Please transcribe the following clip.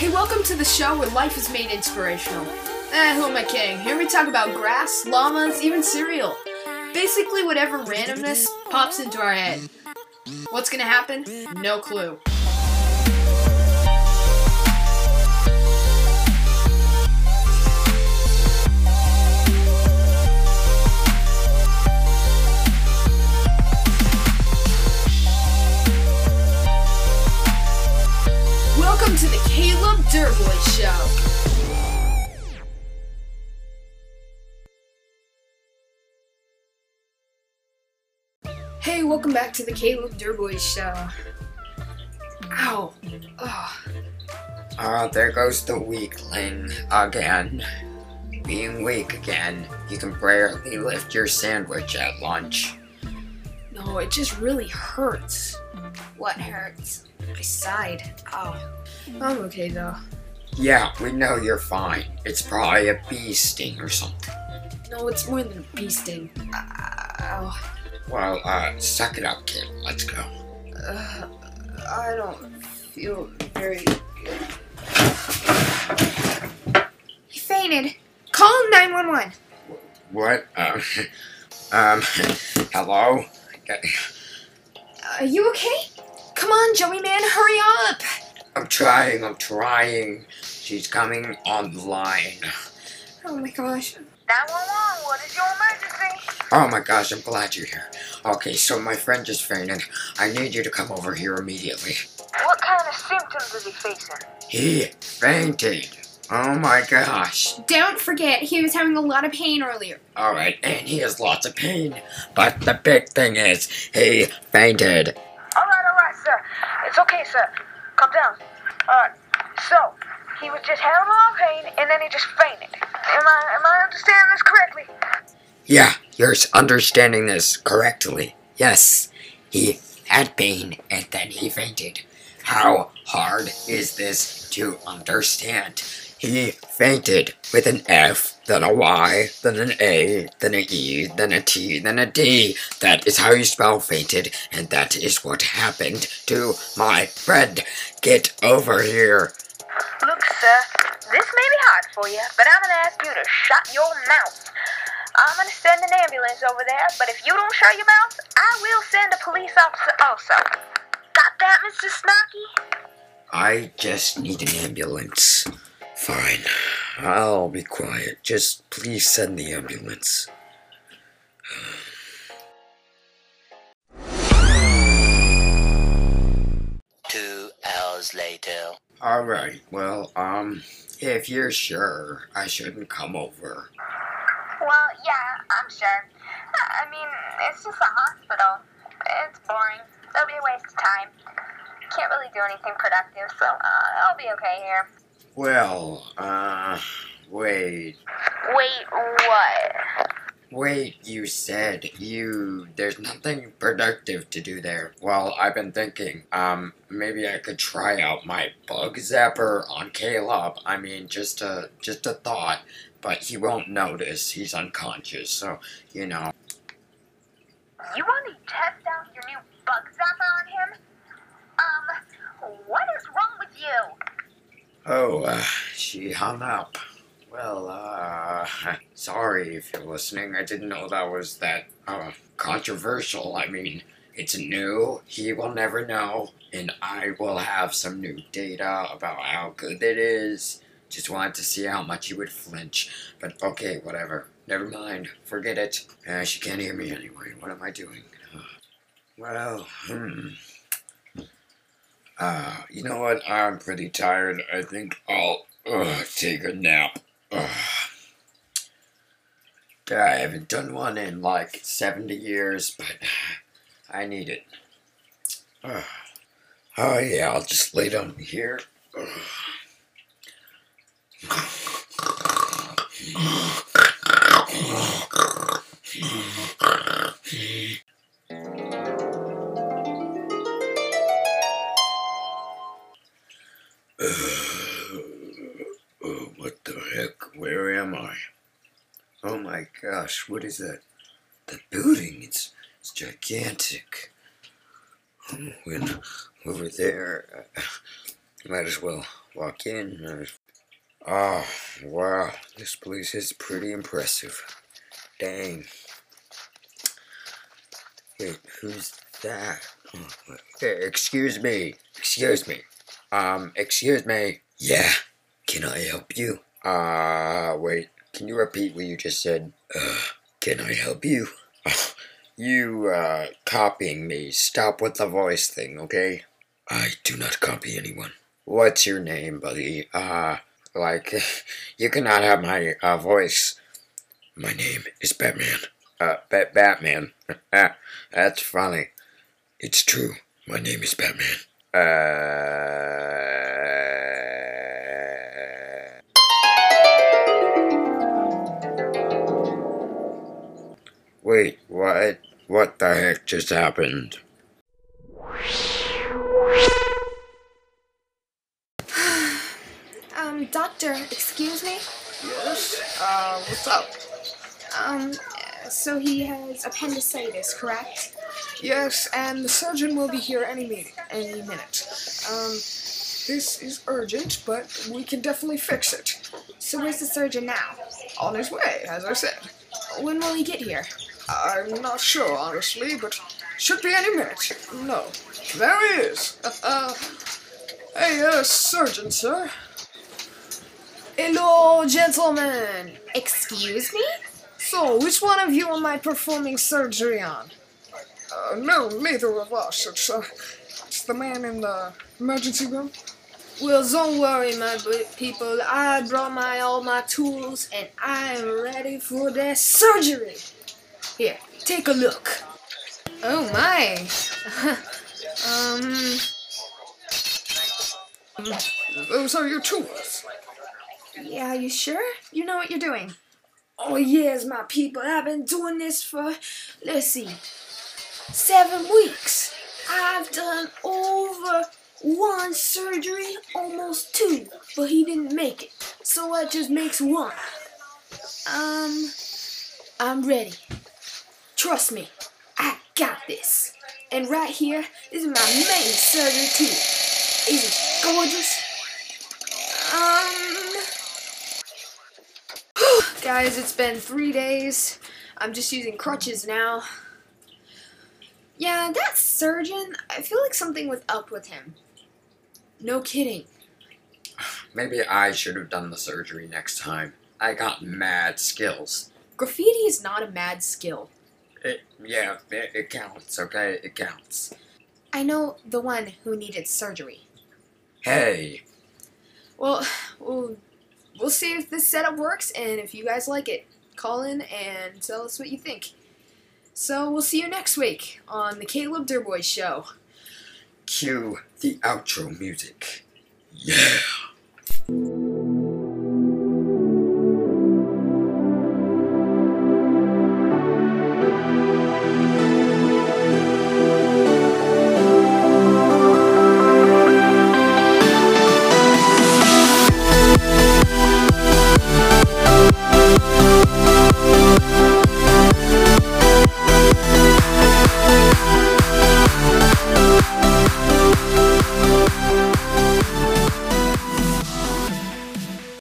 Hey, welcome to the show where life is made inspirational. Eh, who am I kidding? Here we talk about grass, llamas, even cereal. Basically, whatever randomness pops into our head. What's gonna happen? No clue. Hey, welcome back to the Caleb Durboy Show. Ow. Ugh. Oh, there goes the weakling again. Being weak again, you can barely lift your sandwich at lunch. No, it just really hurts. What hurts? I sighed. Ow. I'm okay though. Yeah, we know you're fine. It's probably a bee sting or something. No, it's more than a bee sting. Ow. Well, uh, suck it up, kid. Let's go. Uh, I don't feel very good. He fainted. Call 911. What? Um, um, hello? Are you okay? Come on, Joey man, hurry up. I'm trying, I'm trying. She's coming on the line. Oh my gosh. 911, what is your emergency? Oh my gosh, I'm glad you're here. Okay, so my friend just fainted. I need you to come over here immediately. What kind of symptoms is he facing? He fainted. Oh my gosh. Don't forget, he was having a lot of pain earlier. Alright, and he has lots of pain. But the big thing is, he fainted. Alright, alright, sir. It's okay, sir. Calm down. Alright, so, he was just having a lot of pain, and then he just fainted. Am I, am I understanding this correctly? Yeah, you're understanding this correctly. Yes, he had pain and then he fainted. How hard is this to understand? He fainted with an F, then a Y, then an A, then a E, then a T, then a D. That is how you spell fainted, and that is what happened to my friend. Get over here. Look, sir, this may be hard for you, but I'm gonna ask you to shut your mouth. I'm gonna send an ambulance over there, but if you don't shut your mouth, I will send a police officer also. Got that, Mr. Snarky? I just need an ambulance. Fine. I'll be quiet. Just please send the ambulance. Two hours later. Alright, well, um, if you're sure, I shouldn't come over. Well, yeah, I'm sure. I mean, it's just a hospital. It's boring. It'll be a waste of time. Can't really do anything productive, so uh, I'll be okay here. Well, uh, wait. Wait, what? Wait, you said you. There's nothing productive to do there. Well, I've been thinking, um, maybe I could try out my bug zapper on Caleb. I mean, just a, just a thought. But he won't notice. He's unconscious, so, you know. You want to test out your new bug zapper on him? Um, what is wrong with you? Oh, uh, she hung up. Well, uh, sorry if you're listening. I didn't know that was that, uh, controversial. I mean, it's new. He will never know. And I will have some new data about how good it is. Just wanted to see how much he would flinch. But okay, whatever. Never mind. Forget it. Uh, she can't hear me anyway. What am I doing? Well, hmm. Uh, you know what? I'm pretty tired. I think I'll uh, take a nap. Ugh. I haven't done one in like 70 years, but I need it. Ugh. Oh, yeah, I'll just lay down here. Gosh, what is that? The building, it's, it's gigantic. And over there, uh, might as well walk in. Oh, wow. This place is pretty impressive. Dang. Wait, who's that? Excuse me. Excuse me. Um, excuse me. Yeah. Can I help you? Uh, wait. Can you repeat what you just said? Uh, can I help you? you, uh, copying me. Stop with the voice thing, okay? I do not copy anyone. What's your name, buddy? Uh, like, you cannot have my, uh, voice. My name is Batman. Uh, Bat Batman. That's funny. It's true. My name is Batman. Uh... just happened? Um, doctor, excuse me? Yes? Uh, what's up? Um, so he has appendicitis, correct? Yes, and the surgeon will be here any minute. Any minute. Um, this is urgent, but we can definitely fix it. So where's the surgeon now? On his way, as I said. When will he get here? I'm not sure, honestly, but should be any minute. No, there he is. Uh, hey, uh, surgeon, sir. Hello, gentlemen. Excuse me? So, which one of you am I performing surgery on? Uh, no, neither of us. It's, uh, it's the man in the emergency room. Well, don't worry, my people. I brought my all my tools, and I am ready for the surgery. Here, take a look. Oh my. um. Those are your tools. Yeah, you sure? You know what you're doing. Oh, yes, my people. I've been doing this for, let's see, seven weeks. I've done over one surgery, almost two, but he didn't make it. So that just makes one. Um, I'm ready. Trust me, I got this. And right here is my main surgery tool. Isn't it gorgeous? Um, guys, it's been three days. I'm just using crutches now. Yeah, that surgeon, I feel like something was up with him. No kidding. Maybe I should have done the surgery next time. I got mad skills. Graffiti is not a mad skill. It, yeah, it, it counts, okay? It counts. I know the one who needed surgery. Hey, Well, we'll, we'll see if this setup works, and if you guys like it, call in and tell us what you think. So we'll see you next week on the Caleb Durboy Show. cue the outro music. Yeah.